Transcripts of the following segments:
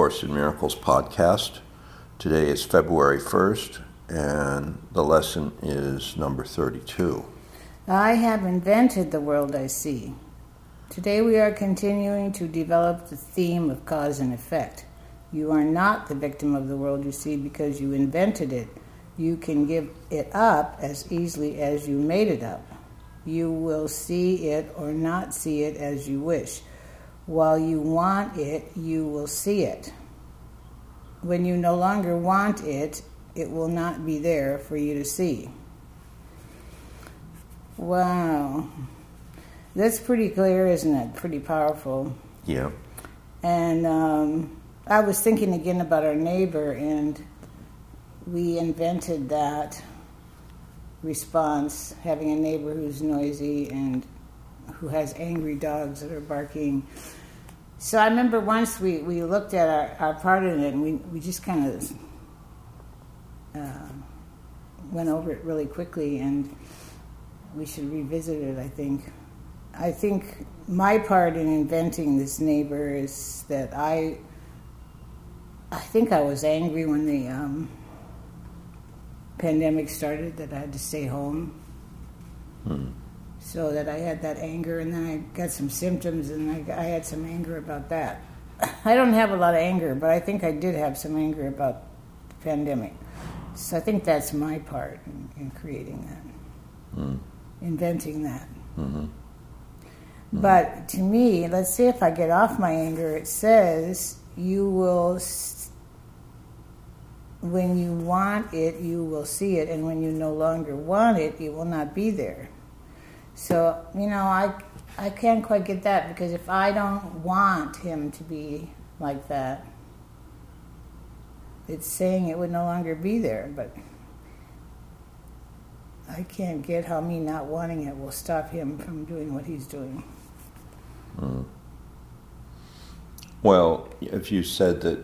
Course in Miracles podcast. Today is February 1st, and the lesson is number 32. I have invented the world I see. Today we are continuing to develop the theme of cause and effect. You are not the victim of the world you see because you invented it. You can give it up as easily as you made it up. You will see it or not see it as you wish. While you want it, you will see it. When you no longer want it, it will not be there for you to see. Wow. That's pretty clear, isn't it? Pretty powerful. Yeah. And um, I was thinking again about our neighbor, and we invented that response having a neighbor who's noisy and who has angry dogs that are barking. So I remember once we, we looked at our, our part in it and we, we just kind of uh, went over it really quickly and we should revisit it, I think. I think my part in inventing this neighbor is that I I think I was angry when the um, pandemic started that I had to stay home. Hmm. So that I had that anger, and then I got some symptoms, and I, I had some anger about that. I don't have a lot of anger, but I think I did have some anger about the pandemic. So I think that's my part in, in creating that, Hmm. inventing that. Mm-hmm. But to me, let's say if I get off my anger, it says you will, when you want it, you will see it, and when you no longer want it, it will not be there. So, you know, I, I can't quite get that because if I don't want him to be like that, it's saying it would no longer be there, but I can't get how me not wanting it will stop him from doing what he's doing. Mm. Well, if you said that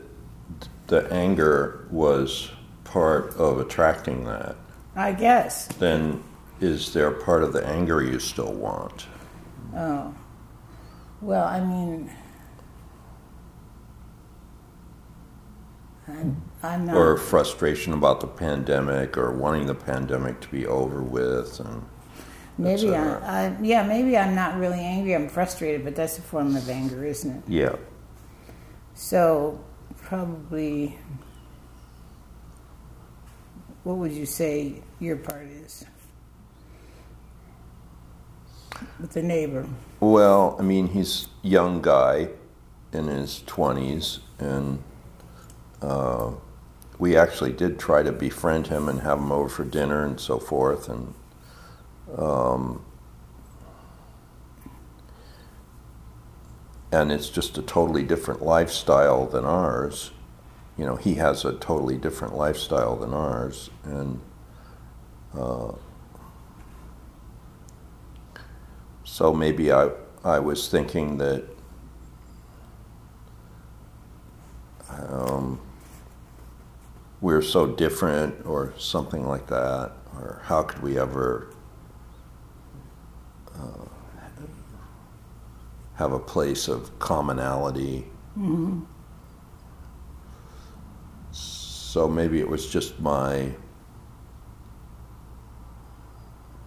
the anger was part of attracting that, I guess. then is there part of the anger you still want? Oh. Well, I mean, I'm, I'm not. Or frustration about the pandemic or wanting the pandemic to be over with and maybe I, cetera. I, yeah, maybe I'm not really angry. I'm frustrated, but that's a form of anger, isn't it? yeah. So, probably, what would you say your part is with the neighbor? Well, I mean, he's a young guy in his 20s, and uh, we actually did try to befriend him and have him over for dinner and so forth. And um, and it's just a totally different lifestyle than ours. You know, he has a totally different lifestyle than ours, and uh, so maybe I I was thinking that um, we're so different, or something like that, or how could we ever uh, have a place of commonality? hmm So maybe it was just my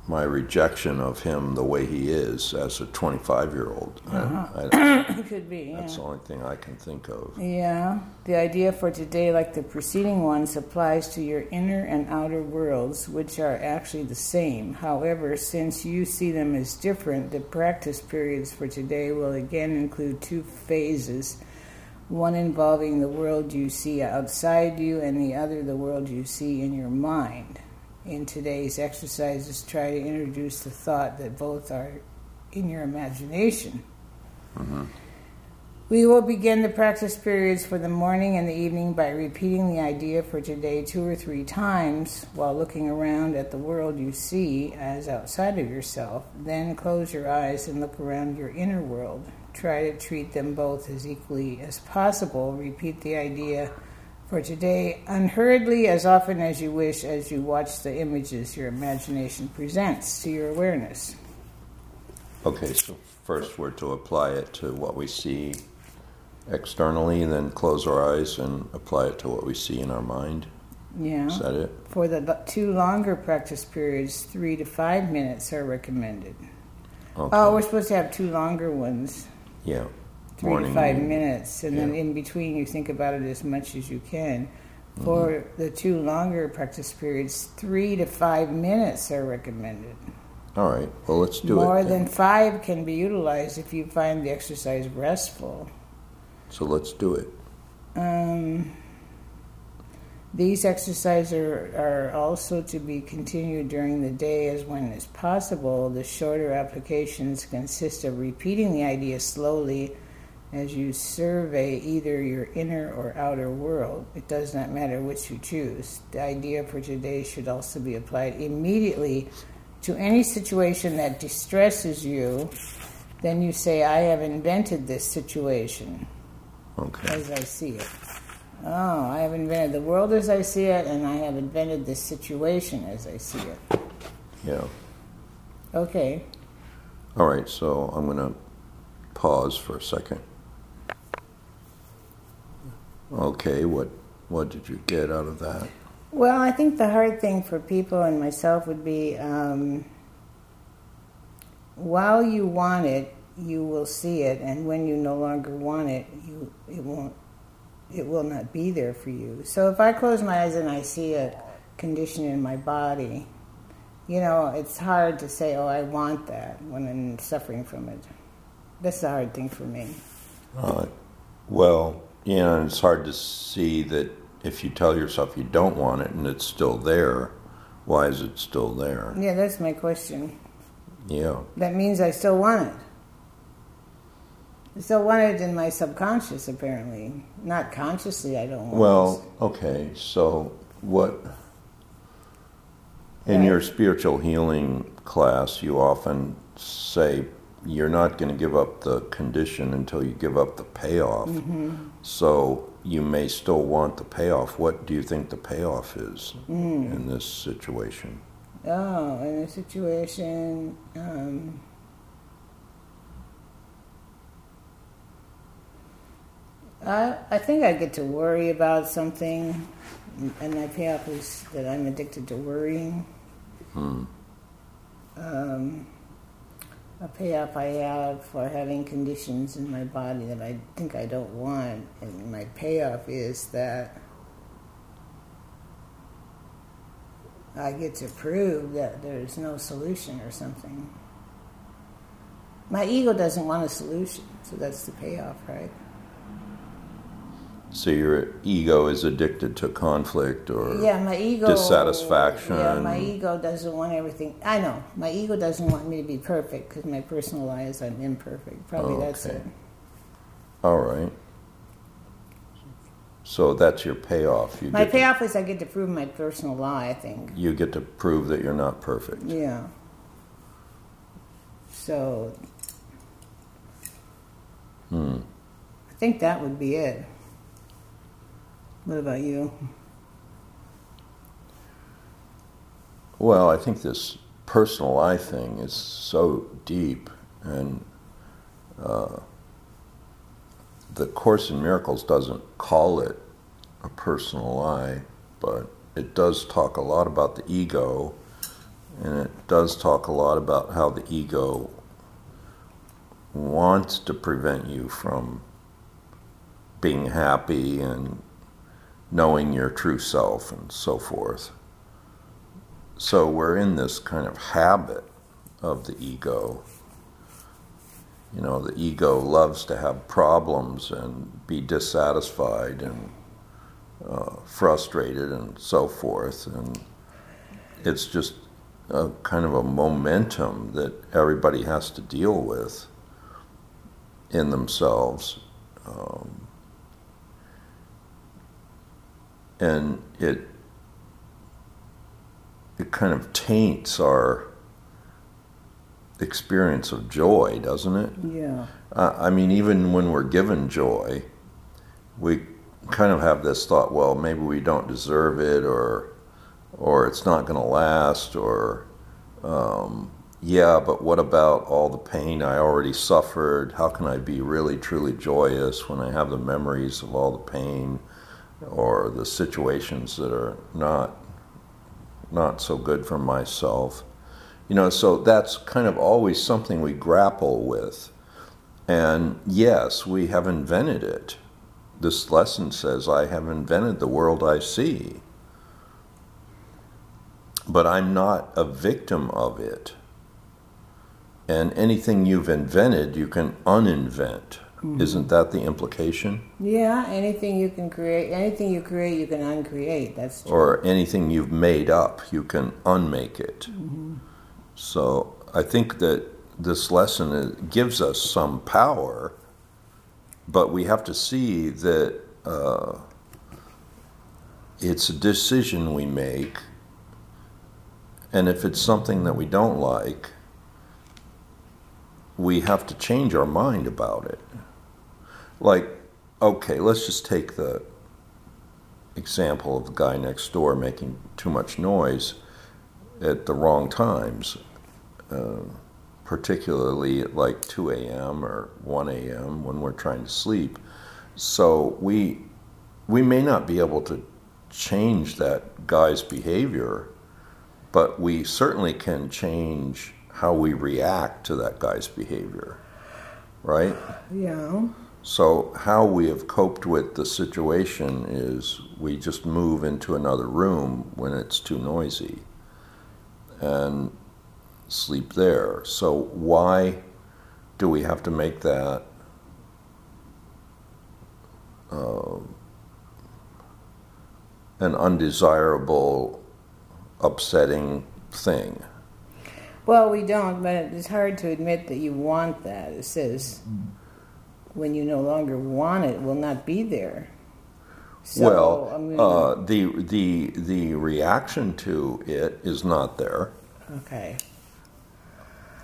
my rejection of him the way he is as a 25 year old. Uh-huh. it could be. Yeah. That's the only thing I can think of. Yeah, the idea for today, like the preceding ones, applies to your inner and outer worlds, which are actually the same. However, since you see them as different, the practice periods for today will again include two phases one involving the world you see outside you, and the other the world you see in your mind. In today's exercises, try to introduce the thought that both are in your imagination. hmm We will begin the practice periods for the morning and the evening by repeating the idea for today two or three times while looking around at the world you see as outside of yourself. Then close your eyes and look around your inner world. Try to treat them both as equally as possible. Repeat the idea for today unhurriedly as often as you wish as you watch the images your imagination presents to your awareness. Okay, so first we're to apply it to what we see externally, and then close our eyes and apply it to what we see in our mind. Yeah. Is that it? For the two longer practice periods, three to five minutes are recommended. Okay. Oh, we're supposed to have two longer ones, yeah. Three Morning to five minutes, and then in between you think about it as much as you can. For Mm-hmm. the two longer practice periods, three to five minutes are recommended. All right. Well, let's do More it. More than five can be utilized if you find the exercise restful. So let's do it. Um, these exercises are, are also to be continued during the day as when is possible. The shorter applications consist of repeating the idea slowly as you survey either your inner or outer world. It does not matter which you choose. The idea for today should also be applied immediately to any situation that distresses you. Then you say, I have invented this situation Okay. as I see it. Oh, I have invented the world as I see it, and I have invented this situation as I see it. Yeah. Okay. All right. So I'm going to pause for a second. Okay. What What did you get out of that? Well, I think the hard thing for people and myself would be um, while you want it, you will see it, and when you no longer want it, you it won't it will not be there for you. So if I close my eyes and I see a condition in my body, you know, it's hard to say, "Oh, I want that" when I'm suffering from it. That's the hard thing for me. Uh, well, yeah, and it's hard to see that if you tell yourself you don't want it and it's still there, why is it still there? Yeah, that's my question. Yeah. That means I still want it. I still want it in my subconscious, apparently. Not consciously, I don't want Well, okay. So what? In Right. your spiritual healing class, you often say you're not going to give up the condition until you give up the payoff. Mm-hmm. So you may still want the payoff. What do you think the payoff is in this situation? it. Oh, in a situation, um, I, I think I get to worry about something, and my payoff is that I'm addicted to worrying. Hmm. um, a payoff I have for having conditions in my body that I think I don't want, and my payoff is that I get to prove that there's no solution or something. My ego doesn't want a solution, so that's the payoff, right? So your ego is addicted to conflict or Yeah, my ego. dissatisfaction. Yeah, my ego doesn't want everything. I know my ego doesn't want me to be perfect because my personal lie is I'm imperfect. Probably that's it. All right. So that's your payoff. You My payoff is I get to prove my personal lie. I think. You get to prove that you're not perfect. Yeah. So Hmm. I think that would be it. What about you? Well, I think this personal I thing is so deep, and uh, the Course in Miracles doesn't call it a personal I, but it does talk a lot about the ego, and it does talk a lot about how the ego wants to prevent you from being happy and knowing your true self and so forth. So we're in this kind of habit of the ego. You know, the ego loves to have problems and be dissatisfied and uh, frustrated and so forth. And it's just a kind of a momentum that everybody has to deal with in themselves. Um, and it it kind of taints our experience of joy, doesn't it? Yeah. Uh, I mean, even when we're given joy, we kind of have this thought: well, maybe we don't deserve it, or or it's not going to last, or um, yeah, but what about all the pain I already suffered? How can I be really truly joyous when I have the memories of all the pain or the situations that are not not so good for myself? You know, so that's kind of always something we grapple with. And yes, we have invented it. This lesson says, I have invented the world I see. But I'm not a victim of it. And anything you've invented, you can uninvent. Mm-hmm. Isn't that the implication? Yeah, anything you can create, anything you create, you can uncreate. That's true. Or anything you've made up, you can unmake it. Mm-hmm. So I think that this lesson gives us some power, but we have to see that uh, it's a decision we make, and if it's something that we don't like, we have to change our mind about it. Like, okay, let's just take the example of the guy next door making too much noise at the wrong times, uh, particularly at like 2 a.m. or 1 a.m. when we're trying to sleep. So we we may not be able to change that guy's behavior, but we certainly can change how we react to that guy's behavior, right? Yeah. So, how we have coped with the situation is we just move into another room when it's too noisy and sleep there. So, why do we have to make that uh, an undesirable, upsetting thing? Well, we don't, but it's hard to admit that you want that. It says when you no longer want it, will not be there. So, well, I mean, uh, the the the reaction to it is not there. Okay.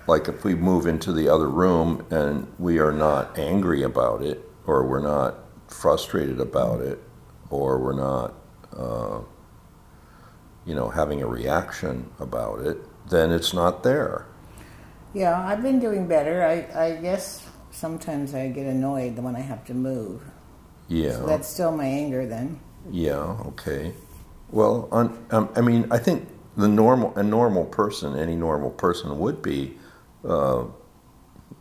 Like if we move into the other room and we are not angry about it, or we're not frustrated about it, or we're not, uh, you know, having a reaction about it, then it's not there. Yeah, I've been doing better. I, I guess sometimes I get annoyed when I have to move. Yeah. So that's still my anger then. Yeah, okay. Well, on, um, I mean, I think the normal, a normal person, any normal person would be uh,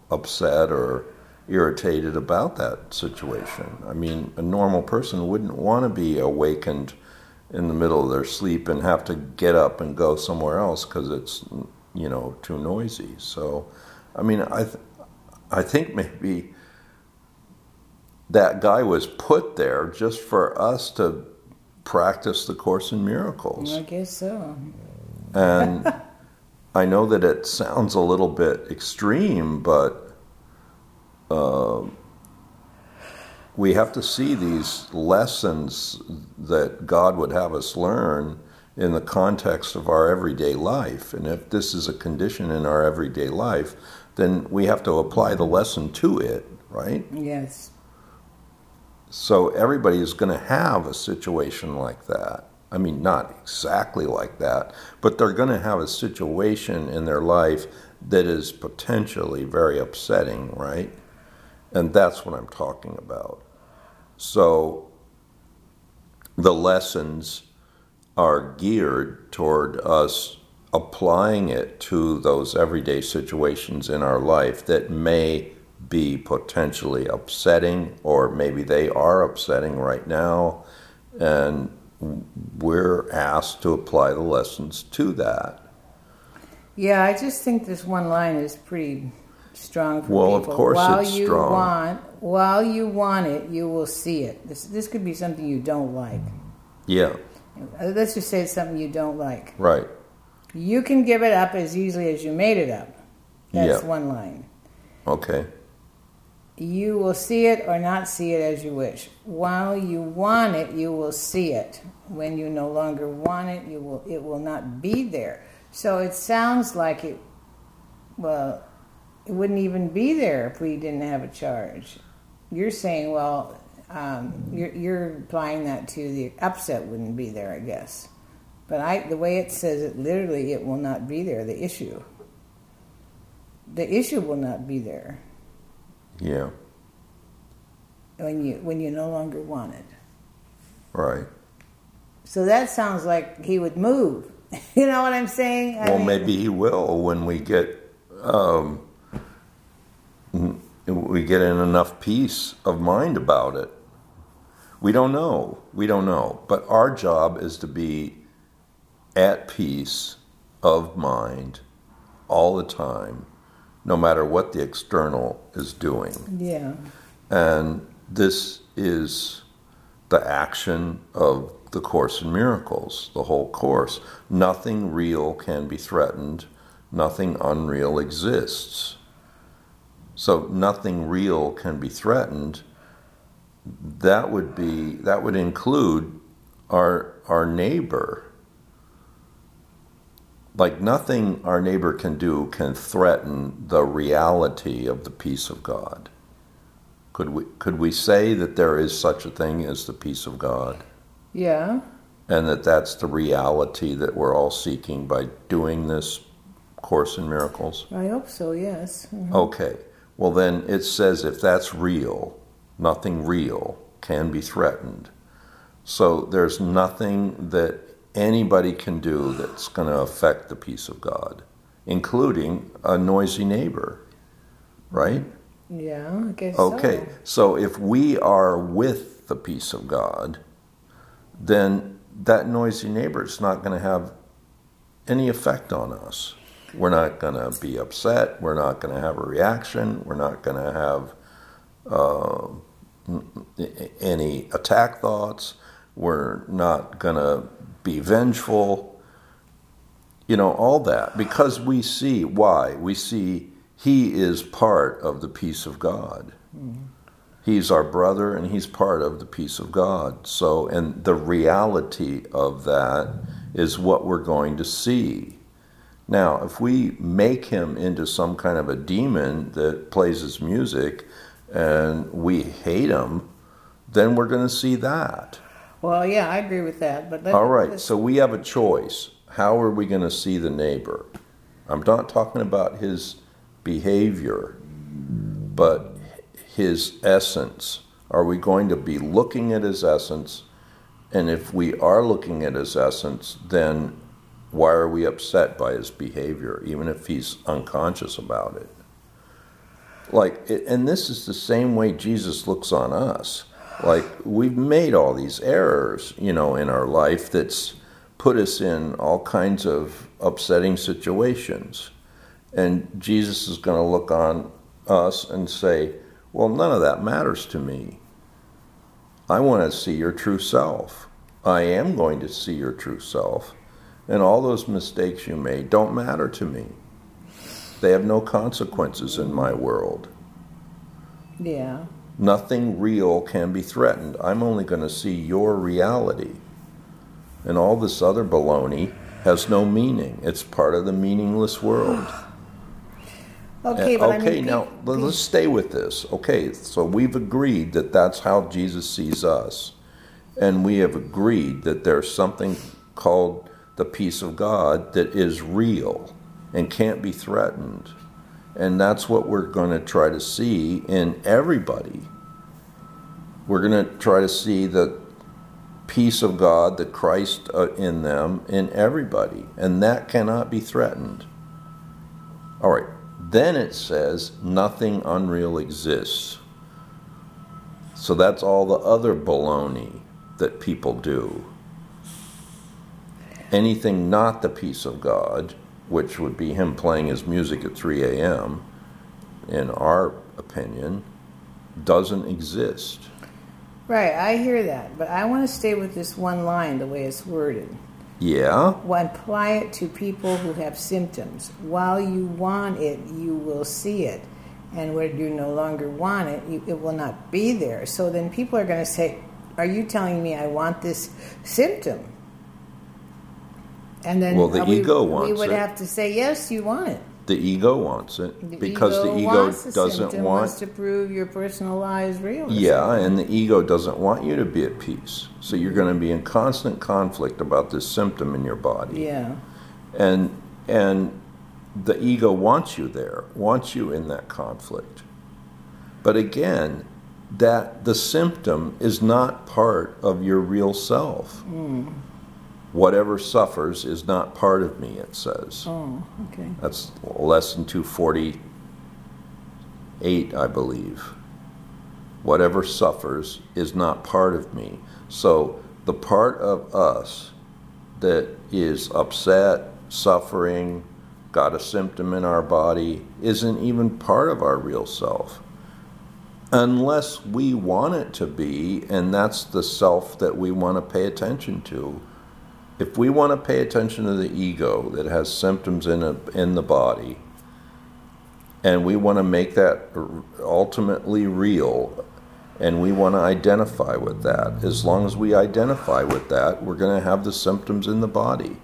upset or irritated about that situation. I mean, a normal person wouldn't want to be awakened in the middle of their sleep and have to get up and go somewhere else because it's you know too noisy. So, I mean, I th- I think maybe that guy was put there just for us to practice the Course in Miracles. I guess so. And I know that it sounds a little bit extreme, but. Uh, we have to see these lessons that God would have us learn in the context of our everyday life. And if this is a condition in our everyday life, then we have to apply the lesson to it, right? Yes. So everybody is going to have a situation like that. I mean, not exactly like that, but they're going to have a situation in their life that is potentially very upsetting, right? And that's what I'm talking about. So the lessons are geared toward us applying it to those everyday situations in our life that may be potentially upsetting, or maybe they are upsetting right now, and we're asked to apply the lessons to that. Yeah, I just think this one line is pretty strong for well, people. of course while it's you strong. Want, while you want it, you will see it. This, this could be something you don't like. Yeah. Uh, let's just say it's something you don't like. Right. You can give it up as easily as you made it up. That's Yeah. one line. Okay. You will see it or not see it as you wish. While you want it, you will see it. When you no longer want it, you will it will not be there. So it sounds like it well, it wouldn't even be there if we didn't have a charge. You're saying, well, um, you're, you're applying that to the upset wouldn't be there, I guess. But I, the way it says it, literally, it will not be there. The issue. the issue will not be there Yeah. when you when you no longer want it. Right. So that sounds like he would move. you know what I'm saying? I well, mean- maybe he will when we get um, we get in enough peace of mind about it. We don't know. We don't know. But our job is to be at peace of mind all the time, no matter what the external is doing. Yeah. And this is the action of the Course in Miracles, the whole Course. Nothing real can be threatened, nothing unreal exists. So nothing real can be threatened. That would be that would include our our neighbor. Like nothing our neighbor can do can threaten the reality of the peace of God. Could we could we say that there is such a thing as the peace of God Yeah. and that that's the reality that we're all seeking by doing this course in miracles? I hope so, yes. Mhm. Okay. Well then it says if that's real, nothing real can be threatened. So there's nothing that anybody can do that's going to affect the peace of God, including a noisy neighbor. Right? Yeah, I guess Okay, so. so if we are with the peace of God, then that noisy neighbor is not going to have any effect on us. We're not going to be upset. We're not going to have a reaction. We're not going to have uh, any attack thoughts. We're not going to be vengeful. You know, all that. Because we see why. We see he is part of the peace of God. He's our brother and he's part of the peace of God. So, and the reality of that is what we're going to see. Now, if we make him into some kind of a demon that plays his music and we hate him, then we're going to see that. Well, yeah, I agree with that. But All right, let's- so we have a choice. How are we going to see the neighbor? I'm not talking about his behavior, but his essence. Are we going to be looking at his essence? And if we are looking at his essence, then why are we upset by his behavior, even if he's unconscious about it? Like, and this is the same way Jesus looks on us. Like, we've made all these errors, you know, in our life that's put us in all kinds of upsetting situations. And Jesus is going to look on us and say, Well, none of that matters to me. I want to see your true self. I am going to see your true self. And all those mistakes you made don't matter to me. They have no consequences in my world. yeah. Nothing real can be threatened. I'm only going to see your reality. And all this other baloney has no meaning. It's part of the meaningless world. Okay, Uh, but I okay, mean, now let- let's stay with this. Okay, so we've agreed that that's how Jesus sees us. And we have agreed that there's something called the peace of God that is real and can't be threatened. And that's what we're going to try to see in everybody. We're going to try to see the peace of God, the Christ uh, in them, in everybody. And that cannot be threatened. All right. Then it says nothing unreal exists. So that's all the other baloney that people do. Anything not the peace of God, which would be him playing his music at 3 a.m., in our opinion, doesn't exist. right, I hear that, but I want to stay with this one line, the way it's worded. Yeah? Apply it to people who have symptoms. While you want it, you will see it. And when you no longer want it, you, it will not be there. So then people are going to say, Are you telling me I want this symptom? And then Well, the uh, we, ego we wants would it. have to say, Yes, you want it. The ego wants it The because the ego wants doesn't want wants to prove your personalized real. Yeah, and the ego doesn't want you to be at peace. So you're going to be in constant conflict about this symptom in your body. Yeah. And and the ego wants you there, wants you in that conflict. But again, that the symptom is not part of your real self. Mm. Whatever suffers is not part of me, it says. Oh, okay. That's lesson 248, I believe. Whatever suffers is not part of me. So the part of us that is upset, suffering, got a symptom in our body, isn't even part of our real self. Unless we want it to be, and that's the self that we want to pay attention to. If we want to pay attention to the ego that has symptoms in, a, in the body, and we want to make that ultimately real, and we want to identify with that, as long as we identify with that, we're going to have the symptoms in the body.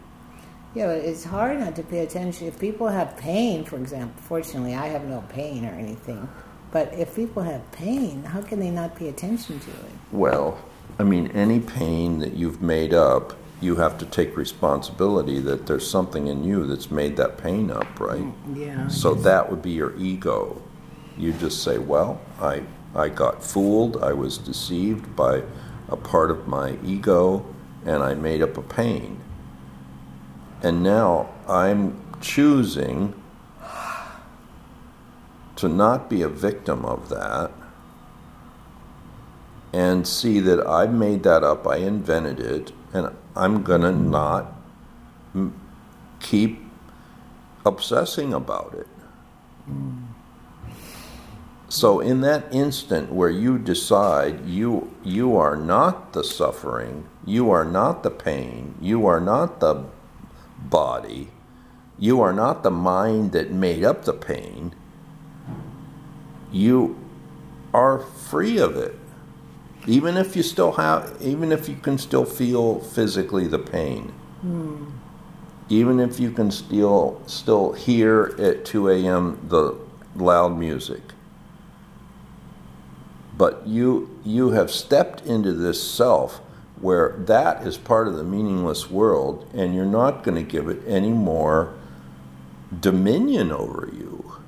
Yeah, but it's hard not to pay attention. If people have pain, for example, fortunately I have no pain or anything, but if people have pain, how can they not pay attention to it? Well, I mean, any pain that you've made up, you have to take responsibility that there's something in you that's made that pain up, right? Mm, yeah. So that would be your ego. You just say, well, I, I got fooled, I was deceived by a part of my ego, and I made up a pain. And now I'm choosing to not be a victim of that and see that I made that up, I invented it, and I'm going to not keep obsessing about it. So in that instant where you decide you you are not the suffering, you are not the pain, you are not the body. You are not the mind that made up the pain. You are free of it. Even if you still have, even if you can still feel physically the pain. Hmm. Even if you can still still hear at 2 a.m. the loud music. But you you have stepped into this self where that is part of the meaningless world and you're not going to give it any more dominion over you.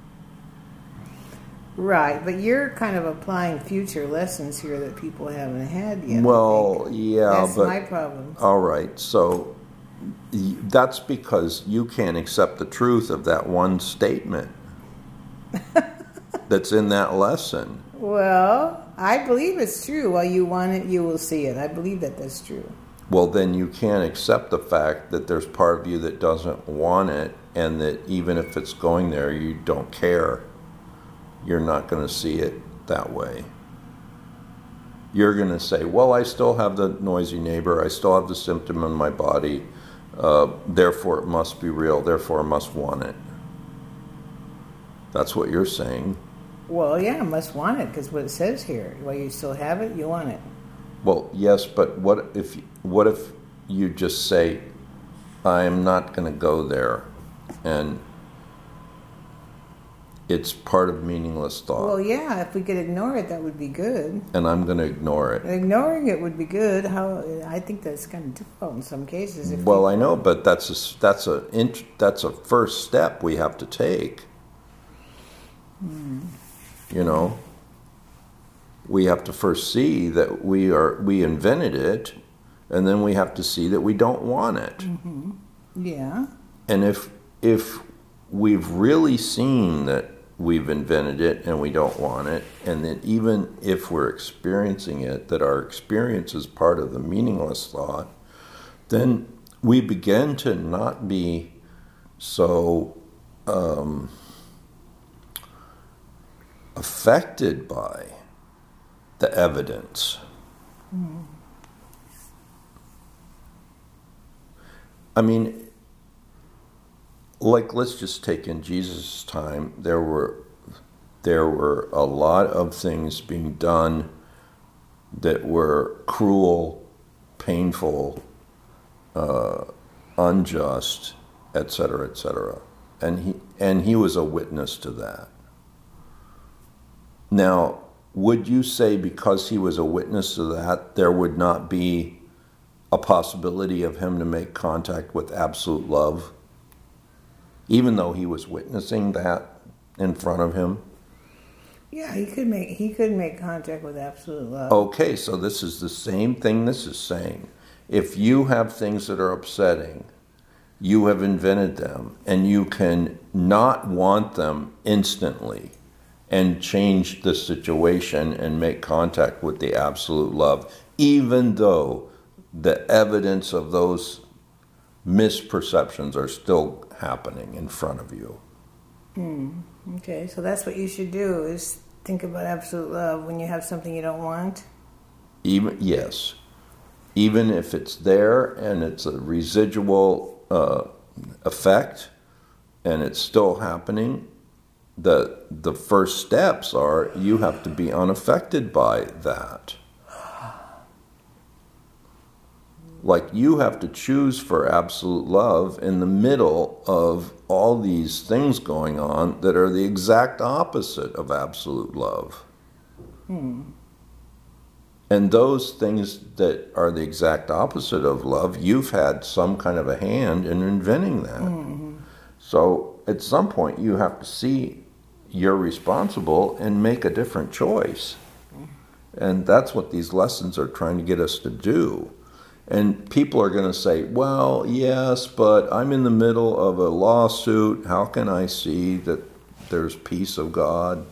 Right, but you're kind of applying future lessons here that people haven't had yet. Well, yeah, that's but my problem. all right. So that's because you can't accept the truth of that one statement that's in that lesson. Well, I believe it's true. While you want it, you will see it. I believe that that's true. Well, then you can't accept the fact that there's part of you that doesn't want it, and that even if it's going there, you don't care. You're not going to see it that way. You're going to say, Well, I still have the noisy neighbor, I still have the symptom in my body, uh, therefore it must be real, therefore I must want it. That's what you're saying. Well, yeah, I must want it because what it says here, while you still have it, you want it. Well, yes, but what if what if you just say, "I'm not going to go there," and it's part of meaningless thought. Well, yeah, if we could ignore it, that would be good. And I'm going to ignore it. Ignoring it would be good. How I think that's kind of difficult in some cases. If well, I know, but that's a that's a that's a first step we have to take. Hmm. You know, we have to first see that we are we invented it, and then we have to see that we don't want it. Mm-hmm. Yeah. And if if we've really seen that we've invented it and we don't want it, and that even if we're experiencing it, that our experience is part of the meaningless thought, then we begin to not be so um, affected by the evidence. Mm. I mean, like let's just take in Jesus' time, there were there were a lot of things being done that were cruel, painful, uh, unjust, etc., etc. And he and he was a witness to that. Now, would you say because he was a witness to that, there would not be a possibility of him to make contact with absolute love? Even though he was witnessing that in front of him. Yeah, he could make he could make contact with absolute love. Okay, so this is the same thing this is saying. If you have things that are upsetting, you have invented them, and you can not want them instantly and change the situation and make contact with the absolute love, even though the evidence of those misperceptions are still happening in front of you. Hmm. Okay, so that's what you should do is think about absolute love when you have something you don't want. Even yes, even if it's there and it's a residual uh, effect, and it's still happening, the the first steps are you have to be unaffected by that. Like you have to choose for absolute love in the middle of all these things going on that are the exact opposite of absolute love. Hmm. And those things that are the exact opposite of love, you've had some kind of a hand in inventing that. Mm-hmm. So at some point, you have to see you're responsible and make a different choice. And that's what these lessons are trying to get us to do. And people are going to say, well, yes, but I'm in the middle of a lawsuit. How can I see that there's peace of God?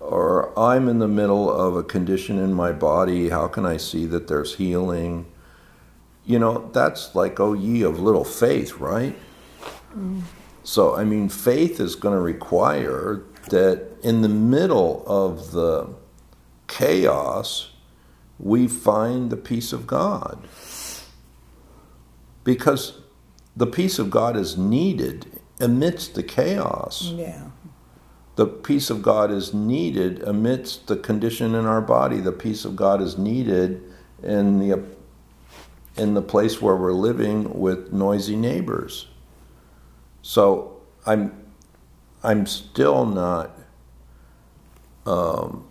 Or I'm in the middle of a condition in my body. How can I see that there's healing? You know, that's like, oh, ye of little faith, right? Mm. So, I mean, faith is going to require that in the middle of the chaos, we find the peace of God because the peace of God is needed amidst the chaos. Yeah. The peace of God is needed amidst the condition in our body. The peace of God is needed in the in the place where we're living with noisy neighbors. So I'm I'm still not um,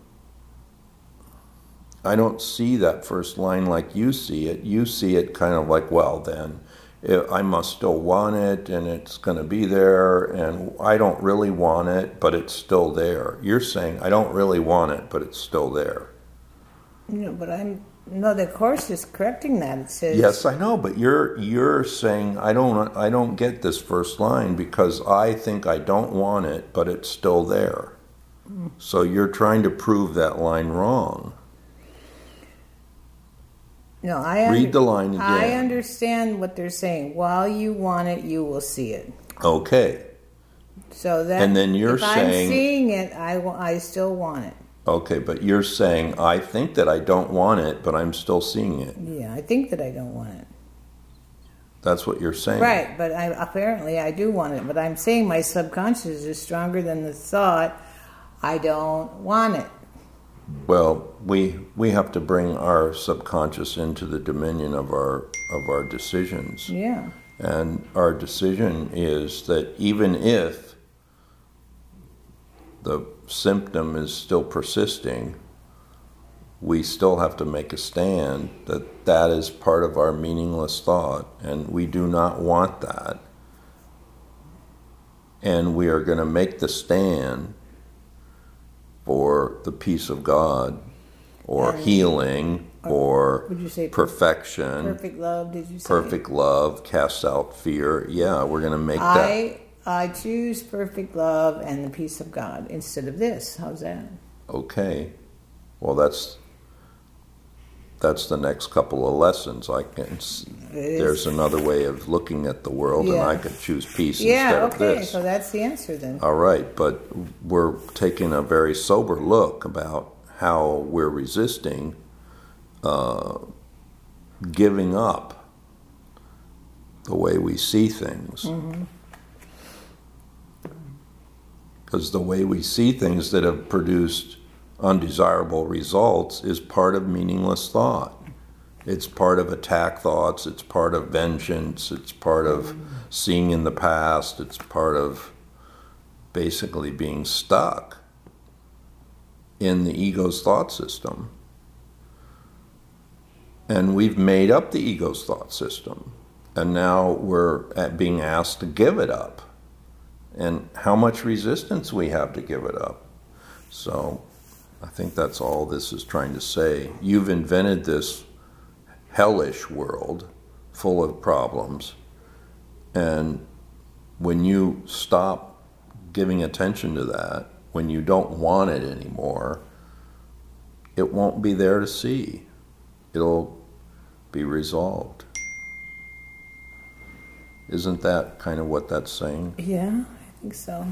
I don't see that first line like you see it. You see it kind of like, well, then I must still want it and it's going to be there, and I don't really want it, but it's still there. You're saying, I don't really want it, but it's still there. No, but I'm. No, the course is correcting that. It says yes, I know, but you're you're saying I don't I don't get this first line because I think I don't want it, but it's still there. Mm. So you're trying to prove that line wrong. No, I read the line again. I understand what they're saying. While you want it, you will see it. Okay. So that and then you're if saying I'm seeing it, I I still want it. Okay, but you're saying I think that I don't want it, but I'm still seeing it. Yeah, I think that I don't want it. That's what you're saying. Right, but I, apparently I do want it. But I'm saying my subconscious is stronger than the thought. I don't want it. Well, we we have to bring our subconscious into the dominion of our of our decisions. Yeah. And our decision is that even if the symptom is still persisting, we still have to make a stand that that is part of our meaningless thought, and we do not want that. And we are going to make the stand for the peace of God or and, healing or, would you say perfection. Perfect love, did you say? Perfect love casts out fear. Yeah, we're going to make I, that. I choose perfect love and the peace of God instead of this. How's that? Okay. Well, that's that's the next couple of lessons. I can. There's another way of looking at the world, yeah. and I could choose peace yeah, instead okay, of this. Yeah, okay, so that's the answer then. All right, but we're taking a very sober look about how we're resisting uh, giving up the way we see things. Mm-hmm. Because the way we see things that have produced undesirable results is part of meaningless thought. It's part of attack thoughts, it's part of vengeance, it's part of seeing in the past, it's part of basically being stuck in the ego's thought system. And we've made up the ego's thought system. And now we're being asked to give it up. and how much resistance we have to give it up. So I think that's all this is trying to say. You've invented this hellish world full of problems, and when you stop giving attention to that, when you don't want it anymore, it won't be there to see. It'll be resolved. Isn't that kind of what that's saying? Yeah, I think so.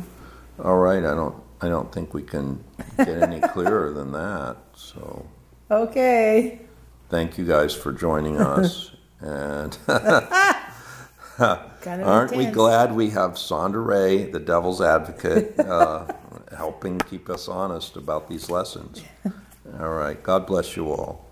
All right, I don't I don't think we can get any clearer than that. So Okay. Thank you guys for joining us. and aren't we glad we have Sandra Ray, the devil's advocate, uh, helping keep us honest about these lessons? All right, God bless you all.